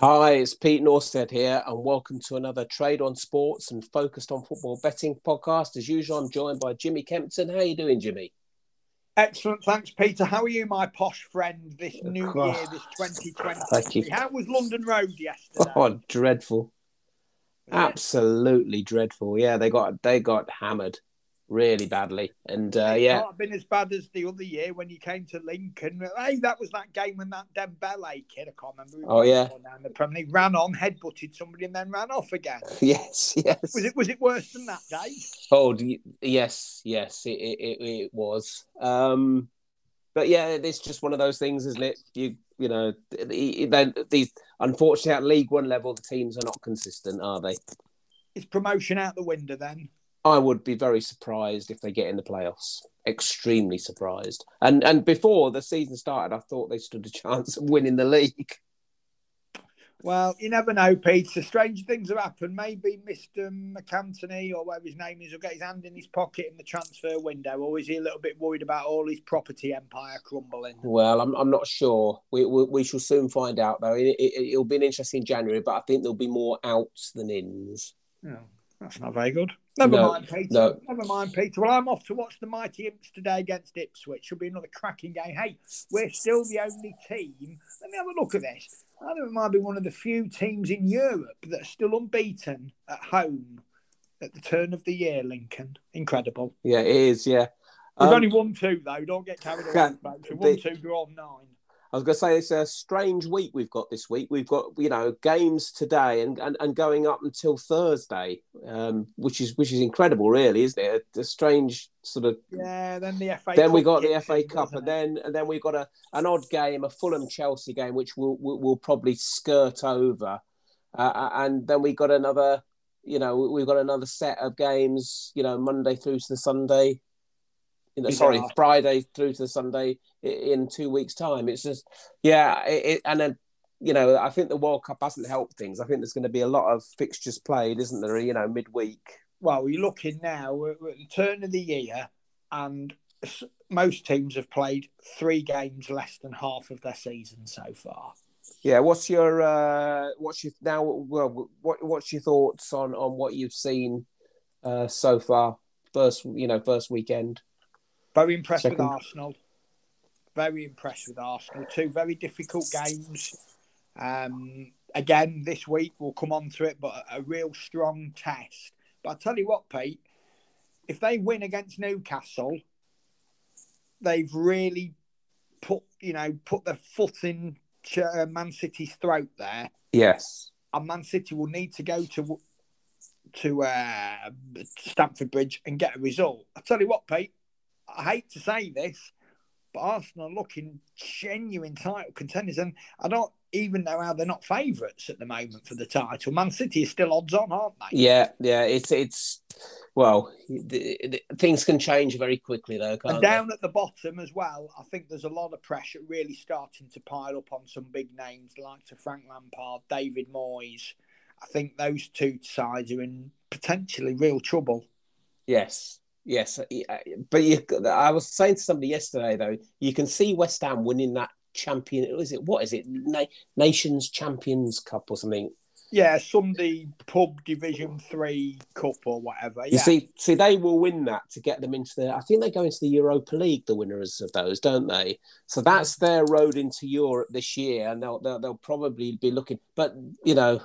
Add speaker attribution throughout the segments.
Speaker 1: Hi, it's Pete Norstead here, and welcome to another Trade on Sports and Focused on Football Betting podcast. As usual, I'm joined by Jimmy Kempton. How are you doing, Jimmy?
Speaker 2: Excellent, thanks, Peter. How are you, my posh friend, this new year, this 2020?
Speaker 1: Thank you.
Speaker 2: How was London Road yesterday?
Speaker 1: Oh, dreadful! Absolutely dreadful. Yeah, they got they got hammered really badly, and uh,
Speaker 2: It
Speaker 1: yeah,
Speaker 2: can't been as bad as the other year when you came to Lincoln. Hey, that was that game when that Dembele kid, I can't remember. who
Speaker 1: Oh, yeah.
Speaker 2: now in the Premier League, ran on, headbutted somebody, and then ran off again.
Speaker 1: yes, yes.
Speaker 2: Was it was it worse than that day?
Speaker 1: Oh, yes, yes, it, it, it, was. Um, but yeah, it's just one of those things, isn't it? You you know, the, the, these unfortunately at League One level, the teams are not consistent, are they?
Speaker 2: It's promotion out the window then?
Speaker 1: I would be very surprised if they get in the playoffs. Extremely surprised. And and before the season started, I thought they stood a chance of winning the league.
Speaker 2: Well, you never know, Peter. Strange things have happened. Maybe Mr. MacAnthony or whatever his name is will get his hand in his pocket in the transfer window, or is he a little bit worried about all his property empire crumbling?
Speaker 1: Well, I'm I'm not sure. We we, we shall soon find out, though. It, it, it'll be an interesting January, but I think there'll be more outs than ins.
Speaker 2: No, that's not very good. Never
Speaker 1: No,
Speaker 2: mind, Peter.
Speaker 1: no.
Speaker 2: Never mind, Peter. Well, I'm off to watch the Mighty Imps today against Ipswich. It'll be another cracking game. Hey, we're still the only team. Let me have a look at this. I think we might be one of the few teams in Europe that are still unbeaten at home at the turn of the year, Lincoln. Incredible.
Speaker 1: Yeah, it is. Yeah.
Speaker 2: We've
Speaker 1: Um,
Speaker 2: only won two, though. Don't get carried away,
Speaker 1: Yeah,
Speaker 2: folks. We've won two, drawn nine.
Speaker 1: I was going to say it's a strange week we've got this week. We've got you know games today and and, and going up until Thursday, um, which is which is incredible, really, isn't it? A, a strange sort of.
Speaker 2: Yeah, then the FA
Speaker 1: Then we got the FA
Speaker 2: in,
Speaker 1: Cup, and
Speaker 2: it?
Speaker 1: then and then we got a an odd game, a Fulham Chelsea game, which we'll we'll, we'll probably skirt over, uh, and then we got another. You know, we've got another set of games. You know, Monday through to the Sunday. You know, sorry. Friday through to Sunday in two weeks' time. It's just, yeah, it, it, and then you know, I think the World Cup hasn't helped things. I think there's going to be a lot of fixtures played, isn't there? You know, midweek.
Speaker 2: well, you're looking now, we're we're at the turn of the year, and most teams have played three games less than half of their season so far.
Speaker 1: Yeah, what's your uh, what's your now? Well, what what's your thoughts on on what you've seen uh, so far? First, you know, first weekend.
Speaker 2: Very impressed
Speaker 1: Second.
Speaker 2: with Arsenal. Very impressed with Arsenal. Two very difficult games. Um, again, this week we'll come on to it, but a, a real strong test. But I tell you what, Pete, if they win against Newcastle, they've really put you know put their foot in uh, Man City's throat there.
Speaker 1: Yes.
Speaker 2: and Man City will need to go to to uh, Stamford Bridge and get a result. I tell you what, Pete, I hate to say this, but Arsenal are looking genuine title contenders, and I don't even know how they're not favourites at the moment for the title. Man City is still odds on, aren't they?
Speaker 1: Yeah, yeah. It's it's well, the, the, things can change very quickly though, can't
Speaker 2: And down at the bottom as well, I think there's a lot of pressure really starting to pile up on some big names like to Frank Lampard, David Moyes. I think those two sides are in potentially real trouble.
Speaker 1: Yes. Yes, but you, I was saying to somebody yesterday though, you can see West Ham winning that champion. Is it what is it? Na- Nations Champions Cup or something?
Speaker 2: Yeah, Sunday pub Division Three Cup or whatever.
Speaker 1: You see, see, they will win that to get them into the. I think they go into the Europa League, the winners of those, don't they? So that's their road into Europe this year, and they'll they'll, they'll probably be looking. But you know,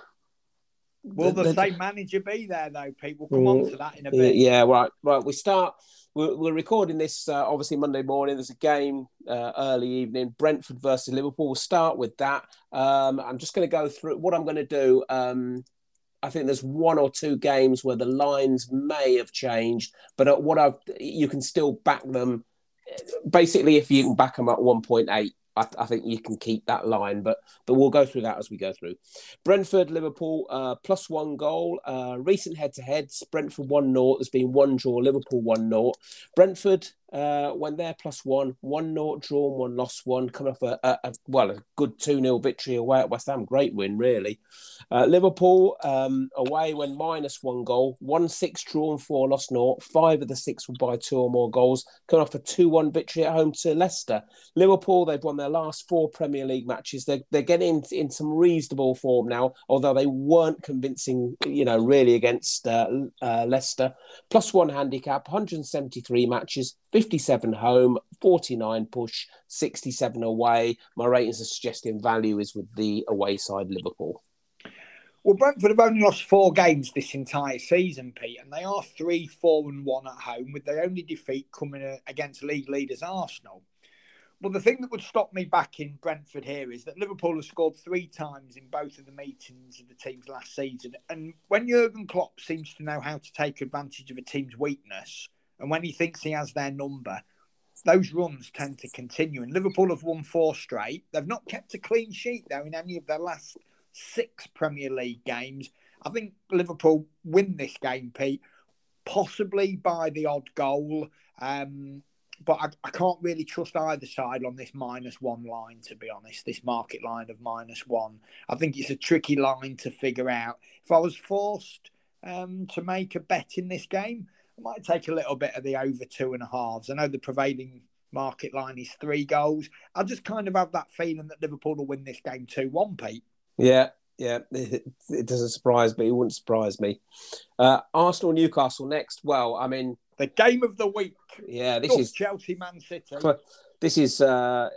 Speaker 2: will the,
Speaker 1: the-
Speaker 2: same manager be there though? Pete, we'll come on to that in a bit.
Speaker 1: yeah, right, right. We start. We're, we're recording this uh, obviously Monday morning. There's a game uh, early evening, Brentford versus Liverpool. We'll start with that. Um, I'm just going to go through what I'm going to do. Um, I think there's one or two games where the lines may have changed, but at what I've you can still back them. Basically, if you can back them at 1.8, I, I think you can keep that line. But but we'll go through that as we go through. Brentford, Liverpool, uh, plus one goal. Uh, recent head to heads, Brentford 1 0. There's been one draw, Liverpool 1 0. Brentford uh, when they're plus one, one naught drawn, one lost one, coming off a, a, a well, a good 2 0 victory away at West Ham. Great win, really. Uh, Liverpool um, away when minus one goal, one six drawn, four lost naught. Five of the six were by two or more goals, coming off a 2 1 victory at home to Leicester. Liverpool, they've won their last four Premier League matches. They're, they're getting in, in some reasonable form now, although they weren't convincing, you know, really against uh, uh Leicester. Plus one handicap, 173 matches. 57 home, 49 push, 67 away. My ratings are suggesting value is with the away side Liverpool.
Speaker 2: Well, Brentford have only lost four games this entire season, Pete, and they are three, four, and one at home, with their only defeat coming uh, against league leaders Arsenal. Well, the thing that would stop me back in Brentford here is that Liverpool have scored three times in both of the meetings of the teams last season. And when Jurgen Klopp seems to know how to take advantage of a team's weakness, and when he thinks he has their number, those runs tend to continue. And Liverpool have won four straight. They've not kept a clean sheet, though, in any of their last six Premier League games. I think Liverpool win this game, Pete, possibly by the odd goal. Um, but I, I, can't really trust either side on this minus one line, to be honest, this market line of minus one. I think it's a tricky line to figure out. If I was forced um, to make a bet in this game, might take a little bit of the over two and a halves. I know the prevailing market line is three goals. I just kind of have that feeling that Liverpool will win this game 2 1, Pete.
Speaker 1: Yeah, yeah, it, it, doesn't surprise me. It wouldn't surprise me. Uh, Arsenal Newcastle next. Well, I mean,
Speaker 2: the game of the week.
Speaker 1: Yeah, this is
Speaker 2: Chelsea Man City.
Speaker 1: This is uh,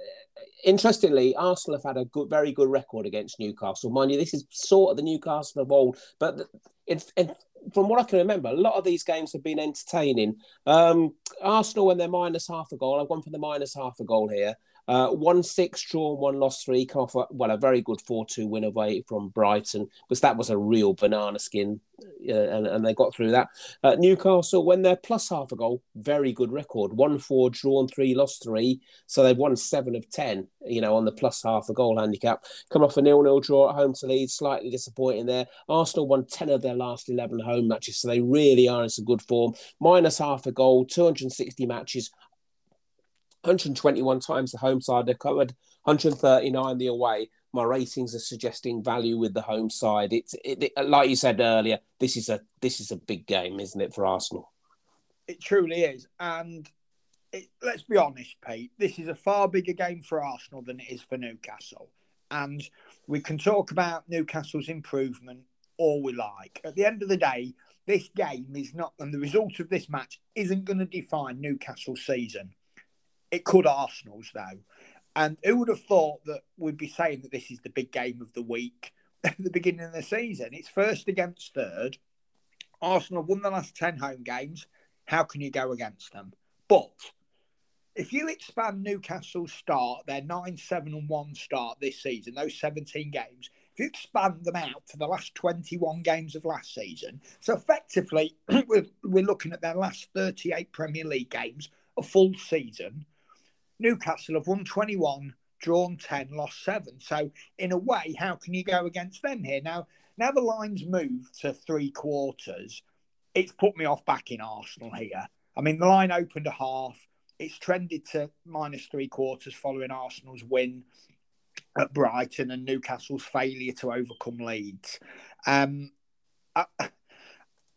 Speaker 1: interestingly, Arsenal have had a good, very good record against Newcastle. Mind you, this is sort of the Newcastle of old, but in, in from what I can remember, a lot of these games have been entertaining. Um, Arsenal, when they're minus half a goal, I've gone for the minus half a goal here. Uh, one six draw, one loss three. Come off a, well a very good four two win away from Brighton because that was a real banana skin, uh, and, and they got through that. Uh, Newcastle when they're plus half a goal, very good record. One four drawn three, lost three, so they've won seven of ten. You know on the plus half a goal handicap. Come off a nil nil draw at home to Leeds, slightly disappointing there. Arsenal won ten of their last eleven home matches, so they really are in some good form. Minus half a goal, two hundred and sixty matches 121 times the home side they covered, 139 the away. My ratings are suggesting value with the home side. It's it, it, like you said earlier. This is a this is a big game, isn't it, for Arsenal?
Speaker 2: It truly is, and it, let's be honest, Pete. This is a far bigger game for Arsenal than it is for Newcastle, and we can talk about Newcastle's improvement all we like. At the end of the day, this game is not, and the result of this match isn't going to define Newcastle's season. It could Arsenal's though. And who would have thought that we'd be saying that this is the big game of the week at the beginning of the season? It's first against third. Arsenal won the last 10 home games. How can you go against them? But if you expand Newcastle's start, their 9 7 and 1 start this season, those 17 games, if you expand them out to the last 21 games of last season, so effectively we're, we're looking at their last 38 Premier League games, a full season, Newcastle have won 21, drawn 10, lost 7. So, in a way, how can you go against them here? Now, now the line's moved to three quarters. It's put me off back in Arsenal here. I mean, the line opened a half. It's trended to minus three quarters following Arsenal's win at Brighton and Newcastle's failure to overcome Leeds. Um, I,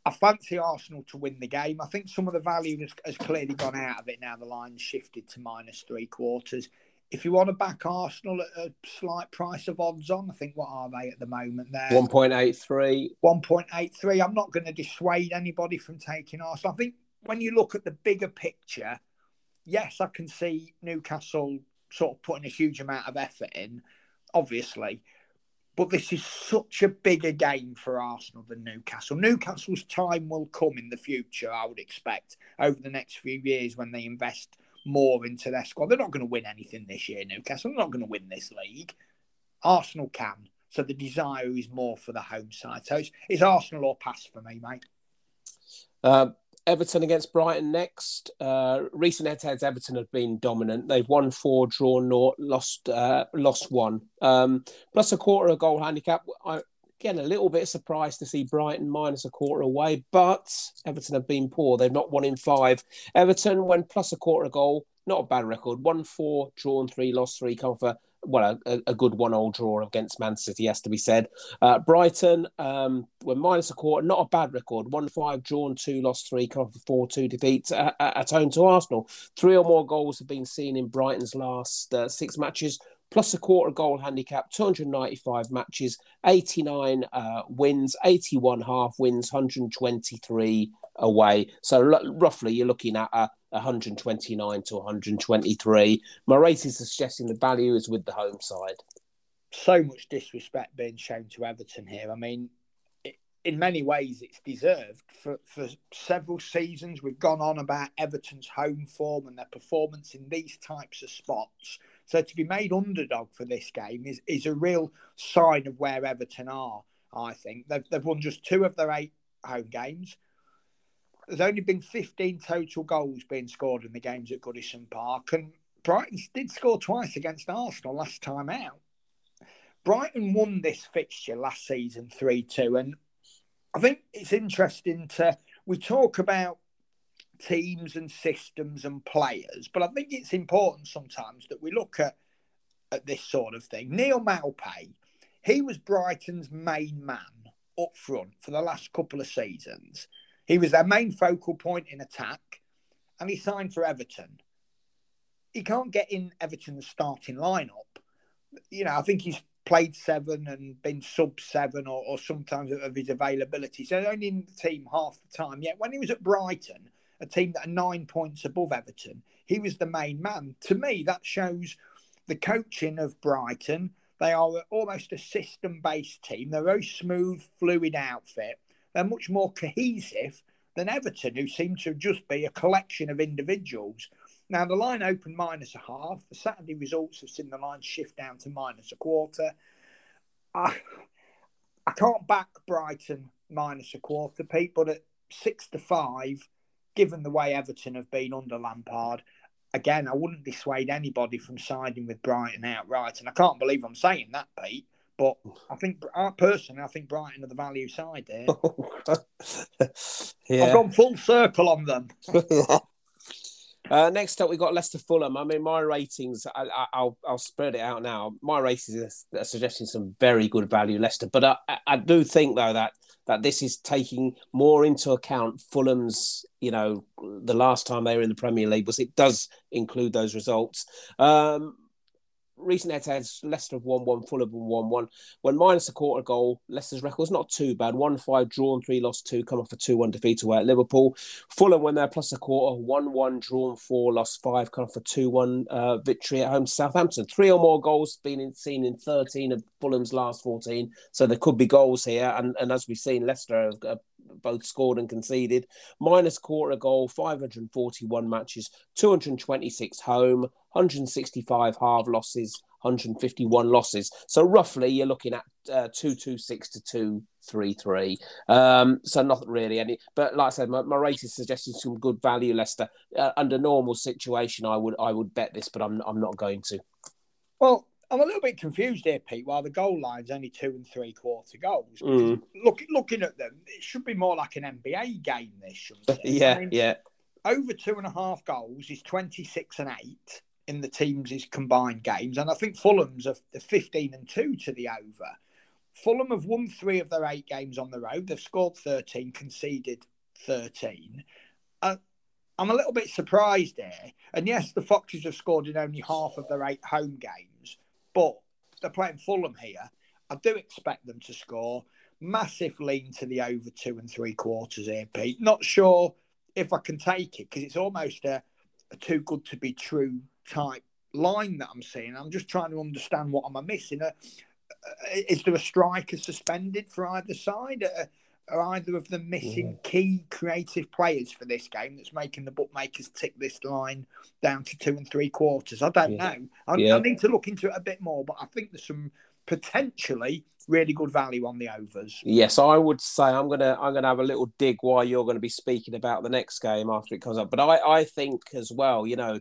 Speaker 2: I fancy Arsenal to win the game. I think some of the value has, has clearly gone out of it now. The line's shifted to minus three quarters. If you want to back Arsenal at a slight price of odds on, I think what are they at the moment there?
Speaker 1: 1.83.
Speaker 2: 1.83. I'm not going to dissuade anybody from taking Arsenal. I think when you look at the bigger picture, yes, I can see Newcastle sort of putting a huge amount of effort in, obviously. But this is such a bigger game for Arsenal than Newcastle. Newcastle's time will come in the future, I would expect, over the next few years when they invest more into their squad. They're not going to win anything this year, Newcastle. They're not going to win this league. Arsenal can. So the desire is more for the home side. So it's, it's Arsenal or pass for me, mate.
Speaker 1: Uh, Everton against Brighton next. Uh, recent head-to-heads, Everton have been dominant. They've won four, drawn naught, lost uh, lost one. Um, plus a quarter of goal handicap. I, again, a little bit surprised to see Brighton minus a quarter away, but Everton have been poor. They've not won in five. Everton, when plus a quarter goal, not a bad record. One four, drawn three, lost three, come for well, a, a good one-all draw against Man City has to be said. Uh, Brighton um, were minus a quarter, not a bad record. One five, drawn two, lost three, come for four two defeats at, at, home to Arsenal. Three or more goals have been seen in Brighton's last uh, six matches plus a quarter goal handicap, 295 matches, 89 uh, wins, 81 half wins, 123 away. So roughly you're looking at uh, a 129 to 123. My is suggesting the value is with the home side.
Speaker 2: So much disrespect being shown to Everton here. I mean, in many ways, it's deserved. For, for several seasons, we've gone on about Everton's home form and their performance in these types of spots. So to be made underdog for this game is, is a real sign of where Everton are, I think. They've, they've won just two of their eight home games. There's only been 15 total goals being scored in the games at Goodison Park, and Brighton did score twice against Arsenal last time out. Brighton won this fixture last season 3 2, and I think it's interesting to. We talk about teams and systems and players. But I think it's important sometimes that we look at, at this sort of thing. Neal Maupay, he was Brighton's main man up front for the last couple of seasons. He was their main focal point in attack, and he signed for Everton. He can't get in Everton's starting lineup. You know, I think he's played seven and been sub seven or, or sometimes of his availability. So only in the team half the time. Yet when he was at Brighton, a team that are nine points above Everton. He was the main man. To me, that shows the coaching of Brighton. They are almost a system based team. They're a very smooth, fluid outfit. They're much more cohesive than Everton, who seem to just be a collection of individuals. Now, the line opened minus a half. The Saturday results have seen the line shift down to minus a quarter. I, I can't back Brighton minus a quarter, Pete, but at six to five, given the way Everton have been under Lampard, again, I wouldn't dissuade anybody from siding with Brighton outright. And I can't believe I'm saying that, Pete. But I think, personally, I think Brighton are the value side there. yeah. I've gone full circle on them.
Speaker 1: Uh, next up, we've got Leicester Fulham. I mean, my ratings, I, will I'll spread it out now. My ratings are suggesting some very good value Leicester, but I, I do think though that that this is taking more into account Fulham's, you know, the last time they were in the Premier League was it does include those results. Um, recent head-to-heads, Leicester have won one, Fulham won one. When minus a quarter goal, Leicester's record's not too bad. One five drawn, three lost two, come off a two one defeat away at Liverpool. Fulham when they're plus a quarter, one one drawn four, lost five, come off a two one uh, victory at home to Southampton. Three or more goals been in, seen in thirteen of Fulham's last fourteen, so there could be goals here. And and as we've seen, Leicester have, have both scored and conceded. Minus quarter goal, 541 matches, 226 home, 165 half losses, 151 losses. So roughly you're looking at uh, 226 to 233. Um, so nothing really any. But like I said, my, my rate is suggesting some good value, Leicester. Uh, under normal situation, I would I would bet this, but I'm I'm not going to.
Speaker 2: Well, I'm a little bit confused here, Pete. While the goal line's only two and three quarter goals,
Speaker 1: mm.
Speaker 2: look, looking at them, it should be more like an NBA game. This, shouldn't
Speaker 1: yeah, I mean, yeah.
Speaker 2: Over two and a half goals is 26 and eight in the teams' combined games, and I think Fulham's are 15 and two to the over. Fulham have won three of their eight games on the road. They've scored 13, conceded 13. Uh, I'm a little bit surprised here. And yes, the Foxes have scored in only half of their eight home games. But they're playing Fulham here. I do expect them to score. Massive lean to the over two and three quarters here, Pete. Not sure if I can take it because it's almost a, a, too good to be true type line that I'm seeing. I'm just trying to understand what am I missing. Uh, uh is there a striker suspended for either side? Uh, are either of them missing mm. key creative players for this game that's making the bookmakers tick this line down to two and three quarters? I don't yeah. know. I, yeah. I, need to look into it a bit more, but I think there's some potentially really good value on the overs.
Speaker 1: Yes, I would say I'm gonna I'm gonna have a little dig while you're going to be speaking about the next game after it comes up. But I I think as well, you know,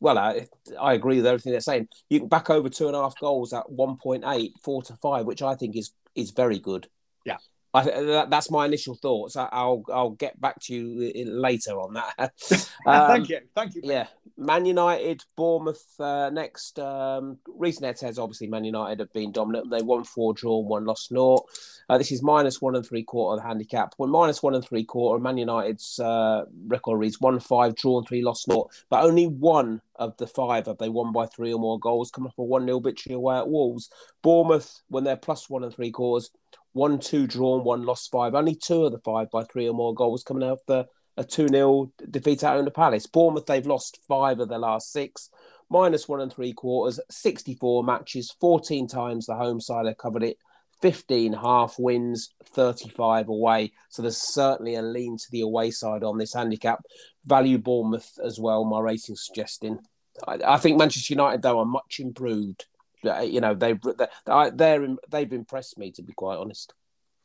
Speaker 1: well, I, I agree with everything they're saying. You can back over two and a half goals at 1.8, four to five, which I think is is very good.
Speaker 2: Yeah.
Speaker 1: I, that, that's my initial thoughts. I, will I'll get back to you later on that.
Speaker 2: um, Thank you. Thank you.
Speaker 1: Yeah. Man United, Bournemouth uh, next. Um, recent head heads, obviously, Man United have been dominant. They won four, drawn one, lost naught. Uh, this is minus one and three quarter of the handicap. When minus one and three quarter, Man United's uh, record reads one five, drawn three, lost naught. But only one of the five have they won by three or more goals, come off a 1 nil victory away at Wolves. Bournemouth, when they're plus one and three quarters, one, two, drawn, one, lost five. Only two of the five by three or more goals coming out of the a 2 0 defeat out in the Palace. Bournemouth, they've lost five of their last six, minus one and three quarters, 64 matches, 14 times the home side have covered it, 15 half wins, 35 away. So there's certainly a lean to the away side on this handicap. Value Bournemouth as well, my rating suggesting. I, I think Manchester United, though, are much improved. You know, they've, they're, they're, they've impressed me, to be quite honest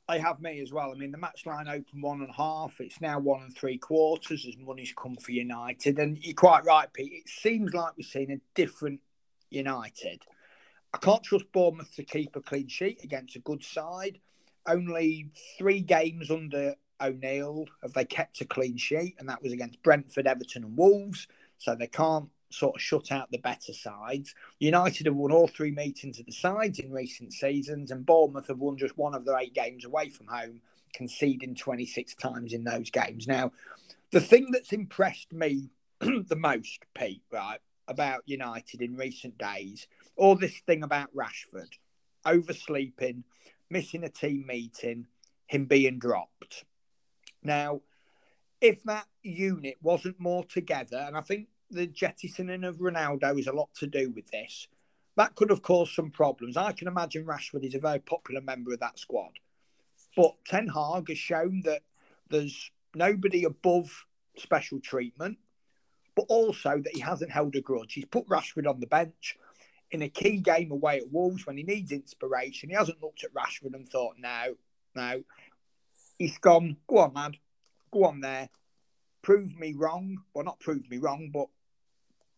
Speaker 2: they have me as well. I mean, the match line opened one and a half. It's now one and three quarters as money's come for United. And you're quite right, Pete. It seems like we're seeing a different United. I can't trust Bournemouth to keep a clean sheet against a good side. Only three games under O'Neil have they kept a clean sheet, and that was against Brentford, Everton, and Wolves. So they can't sort of shut out the better sides. United have won all three meetings of the sides in recent seasons, and Bournemouth have won just one of their eight games away from home, conceding 26 times in those games. Now, the thing that's impressed me the most, Pete, right, about United in recent days, all this thing about Rashford, oversleeping, missing a team meeting, him being dropped. Now, if that unit wasn't more together, and I think the jettisoning of Ronaldo is a lot to do with this. That could have caused some problems. I can imagine Rashford is a very popular member of that squad. But Ten Hag has shown that there's nobody above special treatment, but also that he hasn't held a grudge. He's put Rashford on the bench in a key game away at Wolves when he needs inspiration. He hasn't looked at Rashford and thought, no, no. He's gone, go on, lad, go on there. Prove me wrong. Well, not prove me wrong, but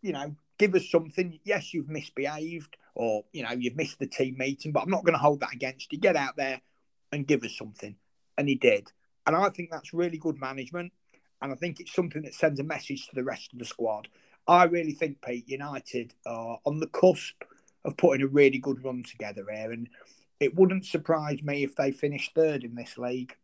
Speaker 2: you know, give us something. Yes, you've misbehaved or, you know, you've missed the team meeting, but I'm not going to hold that against you. Get out there and give us something. And he did. And I think that's really good management. And I think it's something that sends a message to the rest of the squad. I really think, Pete, United are on the cusp of putting a really good run together here. And it wouldn't surprise me if they finish third in this league.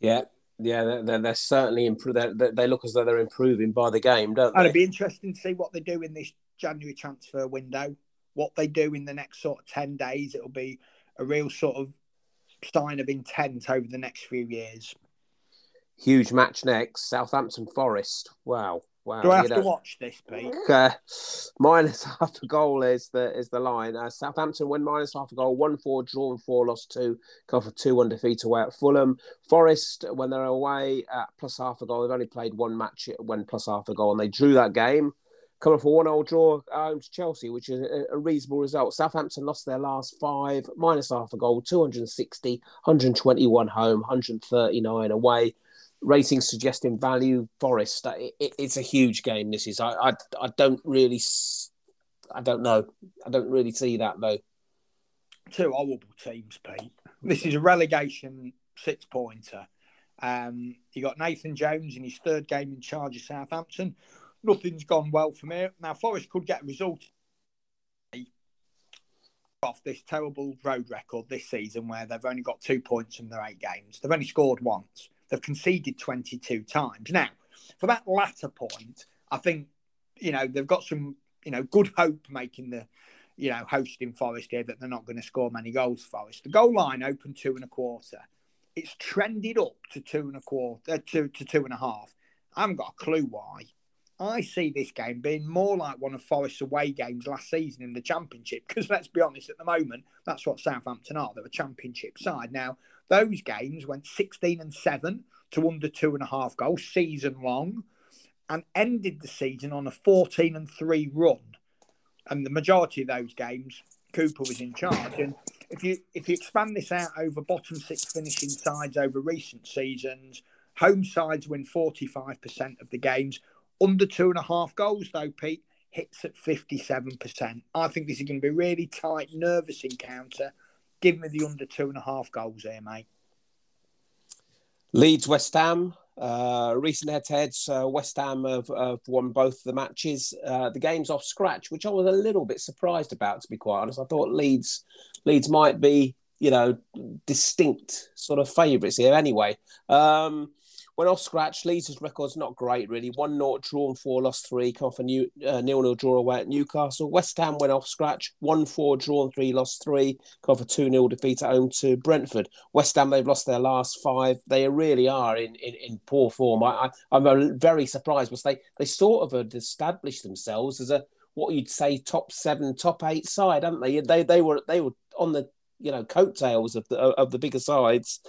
Speaker 1: Yeah, yeah, they're, they're certainly improving. They look as though they're improving by the game, don't they?
Speaker 2: And it'd be interesting to see what they do in this January transfer window. What they do in the next sort of ten days, it'll be a real sort of sign of intent over the next few years.
Speaker 1: Huge match next, Southampton Forest. Wow. Wow.
Speaker 2: Do I have know, to watch this, Pete?
Speaker 1: Uh, minus half a goal is the is the line. Uh, Southampton win minus half a goal, one four, drawn four, lost two, come for two one defeat away at Fulham. Forest when they're away at plus half a goal, they've only played one match when plus half a goal, and they drew that game. Coming for one old draw home to Chelsea, which is a, a reasonable result. Southampton lost their last five, minus half a goal, 260, 121 home, 139 away rating suggesting value Forest. It, it, it's a huge game. This is. I, I. I don't really. I don't know. I don't really see that though.
Speaker 2: Two horrible teams, Pete. This is a relegation six pointer. Um, you got Nathan Jones in his third game in charge of Southampton. Nothing's gone well from here. Now Forest could get a result off this terrible road record this season where they've only got two points from their eight games. They've only scored once. They've conceded 22 times. Now, for that latter point, I think, you know, they've got some, you know, good hope making the, you know, hosting Forest here that they're not going to score many goals, Forest. The goal line open two and a quarter. It's trended up to two and a quarter, uh, to, to two and a half. I haven't got a clue why. I see this game being more like one of Forest's away games last season in the Championship. Because let's be honest, at the moment, that's what Southampton are. They're a Championship side. Now, those games went 16 and 7 to under two and a half goals season long and ended the season on a 14 and 3 run. And the majority of those games, Cooper was in charge. And if you if you expand this out over bottom six finishing sides over recent seasons, home sides win 45% of the games Under two and a half goals, though, Pete, hits at 57%. I think this is going to be a really tight, nervous encounter. Give me the under two and a half goals here, mate.
Speaker 1: Leeds West Ham. Uh, recent head-to-heads, uh, West Ham have, have, won both the matches. Uh, the game's off scratch, which I was a little bit surprised about, to be quite honest. I thought Leeds Leeds might be, you know, distinct sort of favourites here. Anyway, um, Went off scratch. Leeds' record's not great, really. 1 0 drawn 4, lost 3, come off a new, uh, nil nil draw away at Newcastle. West Ham went off scratch. 1 4 drawn 3, lost 3, come off a 2 0 defeat at home to Brentford. West Ham, they've lost their last five. They really are in, in, in poor form. I, I, am very surprised because they, they sort of had established themselves as a what you'd say top seven, top eight side, haven't they? They they were they were on the you know coattails of the of the bigger sides.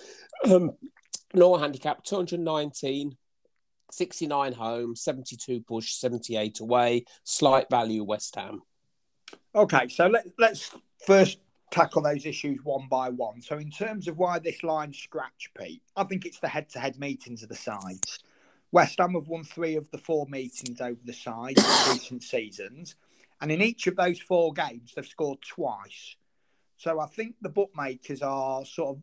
Speaker 1: Um, Lower handicap 219, 69 home, 72 push, 78 away. Slight value West Ham.
Speaker 2: Okay, so let, let's first tackle those issues one by one. So, in terms of why this line scratch, Pete, I think it's the head to head meetings of the sides. West Ham have won three of the four meetings over the sides in recent seasons. And in each of those four games, they've scored twice. So I think the bookmakers are sort of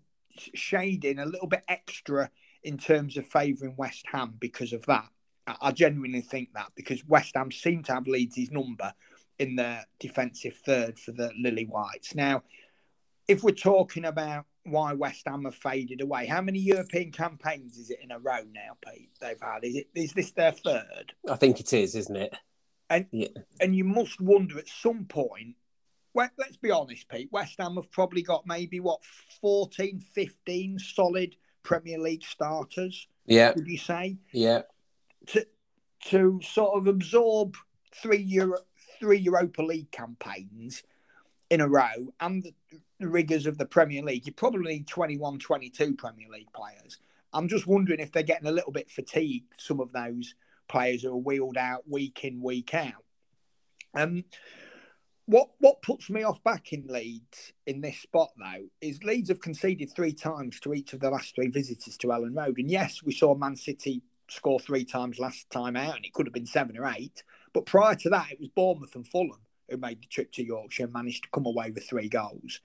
Speaker 2: shading a little bit extra in terms of favouring West Ham because of that. I genuinely think that because West Ham seem to have Leeds' number in the defensive third for the Lily Whites. Now, if we're talking about why West Ham have faded away, how many European campaigns is it in a row now, Pete? They've had is it is this their third?
Speaker 1: I think it is, isn't it?
Speaker 2: And yeah. and you must wonder at some point let's be honest, Pete. West Ham have probably got maybe what 14, 15 solid Premier League starters.
Speaker 1: Yeah.
Speaker 2: Would you say?
Speaker 1: Yeah.
Speaker 2: To to sort of absorb three Euro three Europa League campaigns in a row and the, the rigors of the Premier League, you probably need 21, 22 Premier League players. I'm just wondering if they're getting a little bit fatigued, some of those players who are wheeled out week in, week out. Um, what what puts me off back in Leeds in this spot though is Leeds have conceded three times to each of the last three visitors to Elland Road, and yes, we saw Man City score three times last time out, and it could have been seven or eight. But prior to that, it was Bournemouth and Fulham who made the trip to Yorkshire and managed to come away with three goals.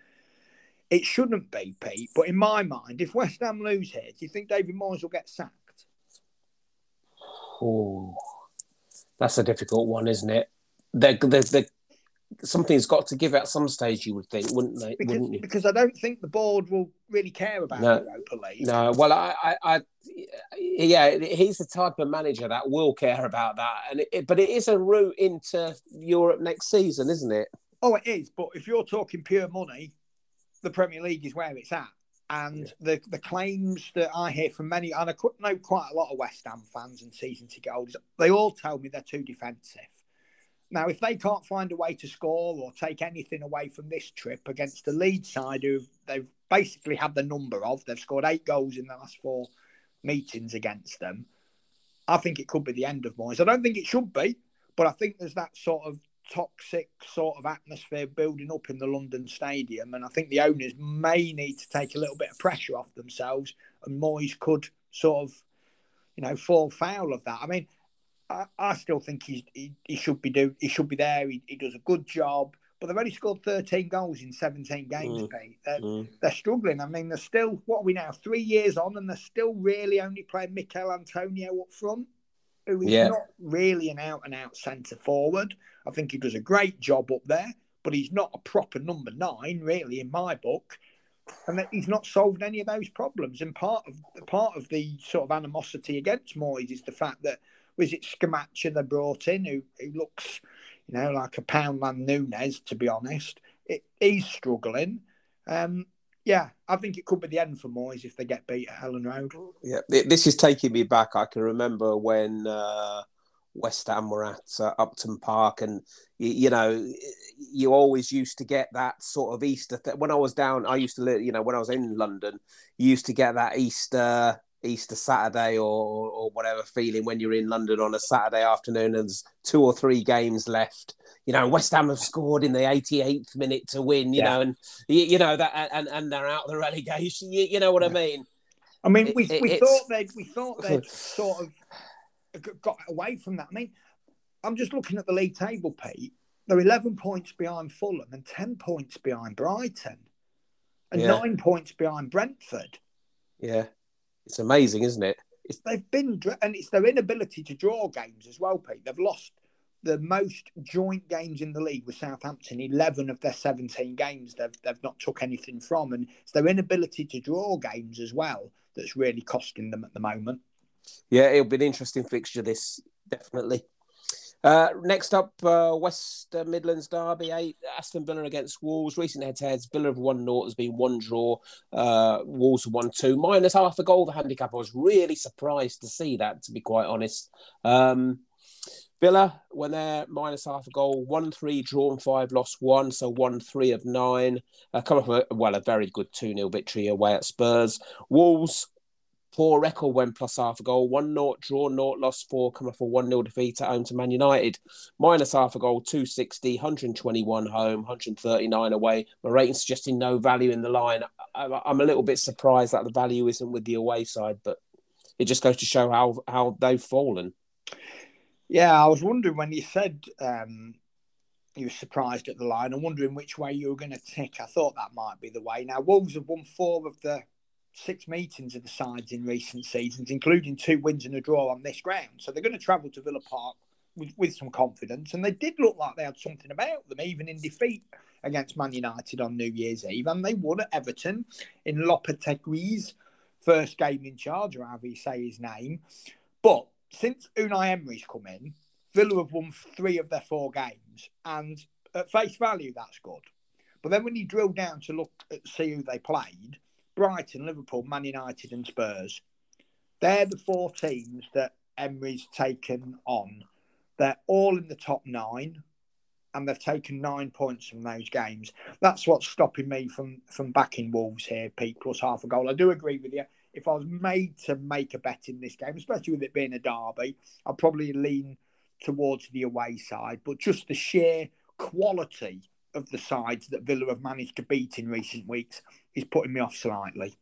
Speaker 2: It shouldn't be, Pete. But in my mind, if West Ham lose here, do you think David Moyes will get sacked?
Speaker 1: Oh, that's a difficult one, isn't it? They're, they're, they're something's got to give at some stage. You would think, wouldn't they?
Speaker 2: Because,
Speaker 1: wouldn't you?
Speaker 2: because I don't think the board will really care about no, Europa League.
Speaker 1: No, well, I, I, I, yeah, he's the type of manager that will care about that, and it, but it is a route into Europe next season, isn't it?
Speaker 2: Oh, it is. But if you're talking pure money, the Premier League is where it's at. And yeah. the the claims that I hear from many, and I know quite a lot of West Ham fans and season ticket holders, they all tell me they're too defensive now, if they can't find a way to score or take anything away from this trip against the lead side, who they've basically had the number of, they've scored eight goals in the last four meetings against them. I think it could be the end of Moyes. I don't think it should be, but I think there's that sort of toxic sort of atmosphere building up in the London Stadium, and I think the owners may need to take a little bit of pressure off themselves, and Moyes could sort of, you know, fall foul of that. I mean, I, I still think he's, he, he should be do he should be there. He, he does a good job, but they've only scored 13 goals in 17 games. Mm. Pete. They're, mm. they're struggling. I mean, they're still what are we now three years on, and they're still really only playing Michail Antonio up front, who is yeah. not really an out and out centre forward. I think he does a great job up there, but he's not a proper number nine, really, in my book and that he's not solved any of those problems. And part of part of the sort of animosity against Moyes is the fact that was it Scamacca they brought in, who, who looks, you know, like a Poundland Nunez, to be honest. It, he's struggling. Um, yeah, I think it could be the end for Moyes if they get beat at Elland Road.
Speaker 1: Yeah, this is taking me back. I can remember when uh, West Ham were at uh, Upton Park, and you, you, know, you always used to get that sort of Easter. Th- when I was down, I used to live, you know, when I was in London, you used to get that Easter Easter Saturday or, or whatever feeling when you're in London on a Saturday afternoon and there's two or three games left. You know, West Ham have scored in the 88th minute to win. You yeah. know, and you, you, know that, and, and they're out of the relegation. You, you know what I mean?
Speaker 2: I mean, we, it, we thought they'd we thought they'd sort of got away from that. I mean, I'm just looking at the league table, Pete. They're 11 points behind Fulham and 10 points behind Brighton and
Speaker 1: Yeah.
Speaker 2: nine points behind Brentford.
Speaker 1: Yeah, it's amazing, isn't it? It's,
Speaker 2: They've been, and it's their inability to draw games as well, Pete. They've lost the most joint games in the league with Southampton. 11 of their 17 games they've, they've not took anything from. And it's their inability to draw games as well that's really costing them at the moment.
Speaker 1: yeah, it'll be an interesting fixture. This definitely. Uh, next up, uh, West Midlands derby, eight Aston Villa against Wolves. Recent head-to-heads, Villa have one naught, has been one draw. Uh, Wolves won two, minus half a goal. The handicap. I was really surprised to see that, to be quite honest. Um, Villa, when they're minus half a goal, one three, drawn five, lost one, so one three of nine. Uh, come a well, a very good two 0 victory away at Spurs. Wolves poor record when plus half a goal. One naught draw, naught lost four, off a 1 0 defeat at home to Man United. Minus half a goal, 260, 121 home, 139 away. My rating suggesting no value in the line. I'm a little bit surprised that the value isn't with the away side, but it just goes to show how, how they've fallen.
Speaker 2: Yeah, I was wondering when you said um, you were surprised at the line. I'm wondering which way you were going to tick. I thought that might be the way. Now, Wolves have won four of the six meetings of the sides in recent seasons, including two wins and a draw on this ground. So they're going to travel to Villa Park with, with some confidence. And they did look like they had something about them, even in defeat against Man United on New Year's Eve. And they won at Everton in Lopetegui's first game in charge, or however you say his name. But since Unai Emery's come in, Villa have won three of their four games, and at face value, that's good. But then when you drill down to look at see who they played, Brighton, Liverpool, Man United, and Spurs, they're the four teams that Emery's taken on. They're all in the top nine, and they've taken nine points from those games. That's what's stopping me from from backing Wolves here, Pete, plus half a goal. I do agree with you if I was made to make a bet in this game, especially with it being a derby, I'd probably lean towards the away side. But just the sheer quality of the sides that Villa have managed to beat in recent weeks is putting me off slightly.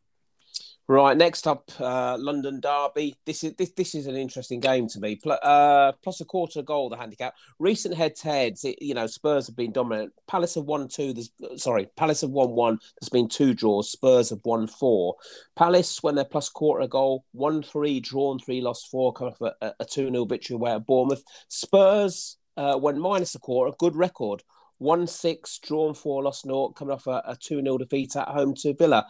Speaker 1: Right, next up, uh, London Derby. This is this, this is an interesting game to me. Pl- uh, plus a quarter goal, the handicap. Recent head-to-heads, it, you know, Spurs have been dominant. Palace have won two. There's sorry, Palace have won one. There's been two draws. Spurs have won four. Palace, when they're plus quarter goal, one three, drawn three, lost four, come off a, a two 0 victory away at Bournemouth. Spurs, uh, when minus a quarter, good record. One six, drawn four, lost naught, coming off a, a two 0 defeat at home to Villa.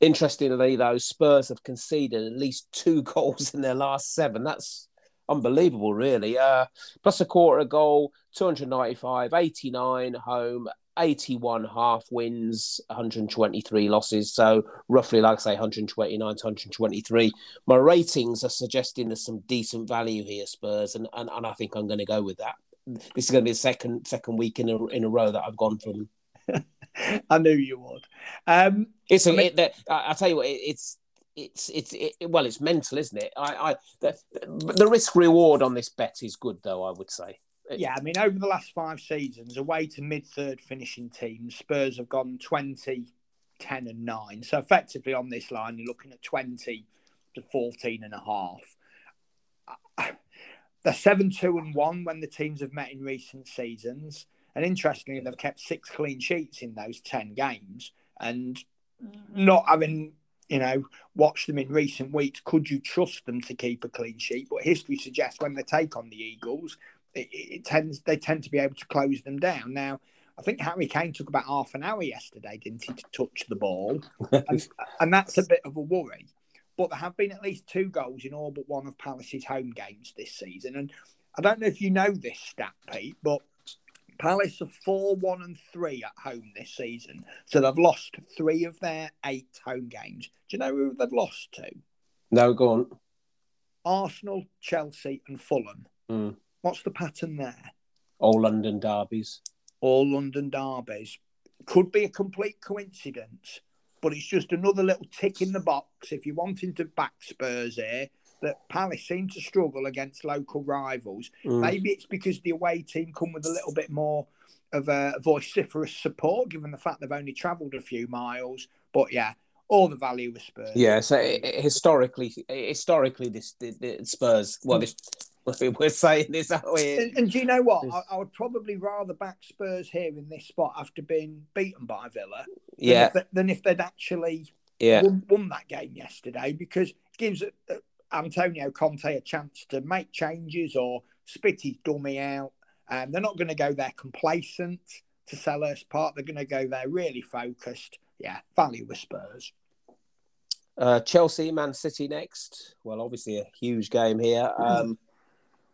Speaker 1: Interestingly, though, Spurs have conceded at least two goals in their last seven. That's unbelievable, really. Uh, plus a quarter goal, 295, 89 home, 81 half wins, 123 losses. So roughly, like I say, 129 to 123. My ratings are suggesting there's some decent value here, Spurs, and, and, and I think I'm going to go with that. This is going to be the second second week in a in a row that I've gone from.
Speaker 2: I knew you would. Um,
Speaker 1: It's a,
Speaker 2: I mean-
Speaker 1: it, I, I tell you what, it, it's it's it's it, well, it's mental, isn't it? I, I the, the risk reward on this bet is good, though. I would say.
Speaker 2: yeah, I mean, over the last five seasons, away to mid third finishing teams, Spurs have gone 20, 10, and 9. So effectively on this line, you're looking at 20 to 14 and a half. They're 7 2 and 1 when the teams have met in recent seasons. And interestingly, they've kept six clean sheets in those 10 games. And mm. not having, you know, watched them in recent weeks, could you trust them to keep a clean sheet? But history suggests when they take on the Eagles, it, it tends they tend to be able to close them down. Now, I think Harry Kane took about half an hour yesterday, didn't he, to touch the ball, and, and that's a bit of a worry. But there have been at least two goals in all but one of Palace's home games this season, and I don't know if you know this stat, Pete, but Palace are four, one, and three at home this season, so they've lost three of their eight home games. Do you know who they've lost to?
Speaker 1: no, go on.
Speaker 2: Arsenal, Chelsea, and Fulham.
Speaker 1: Mm.
Speaker 2: What's the pattern there?
Speaker 1: All London derbies.
Speaker 2: all London derbies. Could be a complete coincidence, but it's just another little tick in the box if you're wanting to back Spurs here. That Palace seem to struggle against local rivals.
Speaker 1: Mm.
Speaker 2: Maybe it's because the away team come with a little bit more of a vociferous support, given the fact they've only travelled a few miles. But yeah, all the value of Spurs.
Speaker 1: Yeah, so it, it, historically, historically, this the, the Spurs. Well, this we're saying this, aren't we?
Speaker 2: And, and do you know what? I, I, would probably rather back Spurs here in this spot after being beaten by Villa.
Speaker 1: Yeah.
Speaker 2: Than if, than if they'd actually
Speaker 1: yeah.
Speaker 2: won, won, that game yesterday, because it gives uh, Antonio Conte a chance to make changes or spit his dummy out. And they're not going to go there complacent to Selhurst Park. They're going to go there really focused. Yeah, value with Spurs.
Speaker 1: Uh, Chelsea, Man City next. Well, obviously a huge game here. Hmm. Um,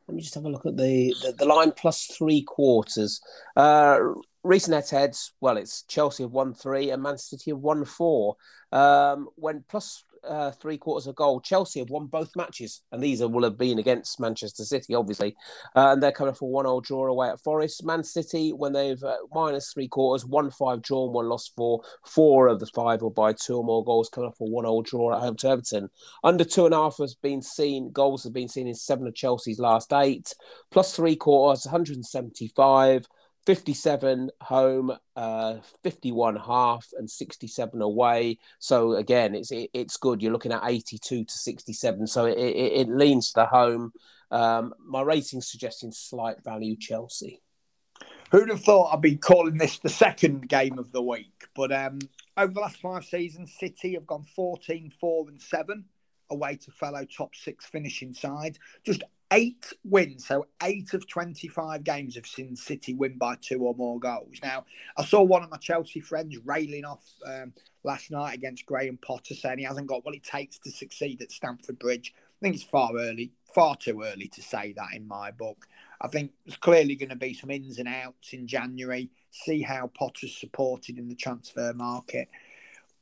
Speaker 1: let me just have a look at the, the, the line plus three quarters. Uh, recent head heads, well, it's Chelsea have won three and Man City have won four. Um, when plus uh, three quarters of goal. Chelsea have won both matches, and these are, will have been against Manchester City, obviously. Uh, and they're coming for one all draw away at Forest. Man City, when they've uh, minus three quarters, one five drawn, one lost four. Four of the five were by two or more goals, coming for one all draw at home to Everton. Under two and a half has been seen, goals have been seen in seven of Chelsea's last eight. Plus three quarters, 175. 57 home, uh, 51 half, and 67 away. So again, it's it, it's good. You're looking at 82 to 67. So it, it, it leans to the home. Um, my rating's suggesting slight value Chelsea.
Speaker 2: Who'd have thought I'd be calling this the second game of the week? But um, over the last five seasons, City have gone 14, 4, and 7 away to fellow top six finishing sides. Just eight wins. So eight of 25 games have seen City win by two or more goals. Now, I saw one of my Chelsea friends railing off um, last night against Graham Potter saying he hasn't got what it takes to succeed at Stamford Bridge. I think it's far early, far too early to say that in my book. I think there's clearly going to be some ins and outs in January. See how Potter's supported in the transfer market.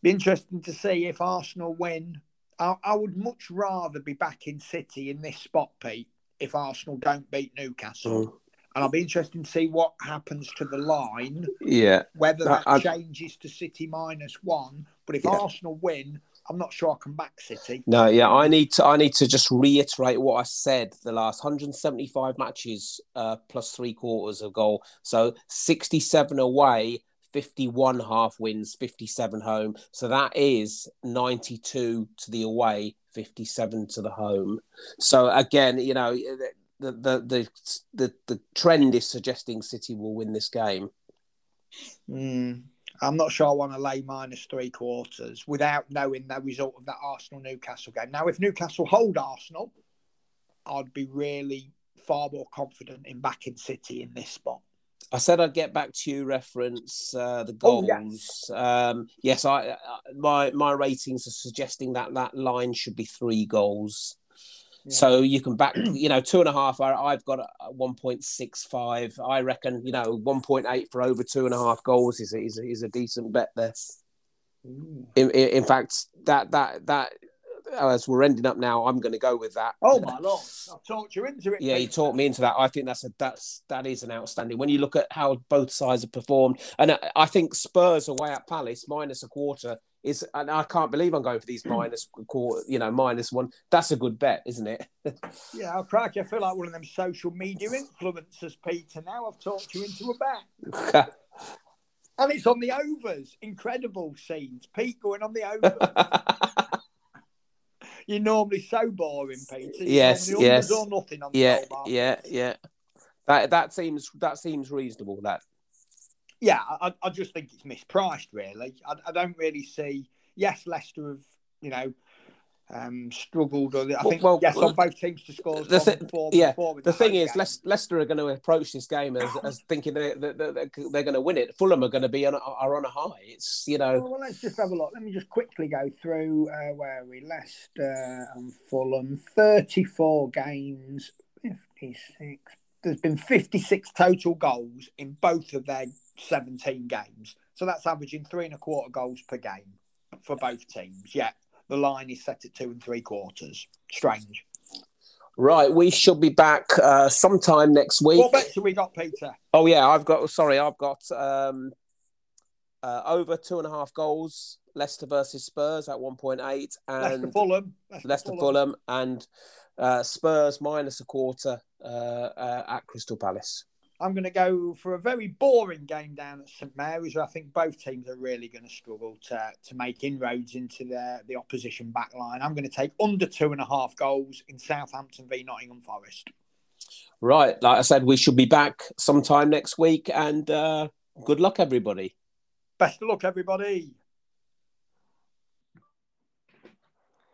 Speaker 2: Be interesting to see if Arsenal win. I, would much rather be back in City in this spot, Pete, if Arsenal don't beat Newcastle. Mm. And I'll be interested to see what happens to the line.
Speaker 1: Yeah.
Speaker 2: Whether that I, changes to City minus one. But if yeah. Arsenal win, I'm not sure I can back City.
Speaker 1: No, yeah, I need to. I need to just reiterate what I said. The last 175 matches, uh, plus three quarters of goal, so 67 away, 51 half wins, 57 home. So that is 92 to the away, 57 to the home. So again, you know, the the the the, the trend is suggesting City will win this game.
Speaker 2: Mm, I'm not sure I want to lay minus three quarters without knowing the result of that Arsenal Newcastle game. Now, if Newcastle hold Arsenal, I'd be really far more confident in backing City in this spot.
Speaker 1: I said I'd get back to you. Reference uh, the goals. Oh, yes, um, yes I, uh, my my ratings are suggesting that that line should be three goals. Yeah. So you can back, you know, two and a half. I've got one point six five. I reckon, you know, one point eight for over two and a half goals is a, is a, is a decent bet there. In, in, in fact, that that that Uh, as we're ending up now, I'm going to go with that.
Speaker 2: Oh my lord! I've talked you into it.
Speaker 1: Yeah, you talked me into that. I think that's a that's that is an outstanding. When you look at how both sides have performed, and I think Spurs away at Palace minus a quarter is, and I can't believe I'm going for these minus quarter, you know, minus one. That's a good bet, isn't it?
Speaker 2: yeah, I'll crack. I feel like one of them social media influencers, Peter. Now I've talked you into a bet. and it's on the overs. Incredible scenes. Pete going on the overs. You're normally so boring, Peter.
Speaker 1: You're yes, yes.
Speaker 2: Or nothing on
Speaker 1: yeah, yeah, yeah. That that seems that seems reasonable. That.
Speaker 2: Yeah, I, I just think it's mispriced. Really, I, I don't really see. Yes, Leicester have you know um, struggled. Or I think well, yes, well, on both teams to score. The th-
Speaker 1: yeah, the thing is, Le- Leicester are going to approach this game as, as thinking they're, they're, they're, going to win it. Fulham are going to be on, are on a high. It's you know.
Speaker 2: Well, let's just have a look. Let me just quickly go through uh, where are we Leicester and Fulham. Thirty-four games, fifty-six. There's been fifty-six total goals in both of their seventeen games. So that's averaging three and a quarter goals per game for both teams. Yeah, the line is set at two and three quarters. Strange.
Speaker 1: Right, we should be back uh, sometime next week.
Speaker 2: What bets have we got, Peter?
Speaker 1: Oh yeah, I've got. Sorry, I've got um, uh, over two and a half goals. Leicester versus Spurs at one point eight, and
Speaker 2: Leicester Fulham.
Speaker 1: Leicester, Leicester Fulham. Fulham. and uh, Spurs minus a quarter uh, uh, at Crystal Palace.
Speaker 2: I'm going to go for a very boring game down at St Mary's. Where I think both teams are really going to struggle to to make inroads into the the opposition back line. I'm going to take under two and a half goals in Southampton v Nottingham Forest.
Speaker 1: Right, like I said, we should be back sometime next week, and uh, good luck, everybody.
Speaker 2: Best of luck, everybody.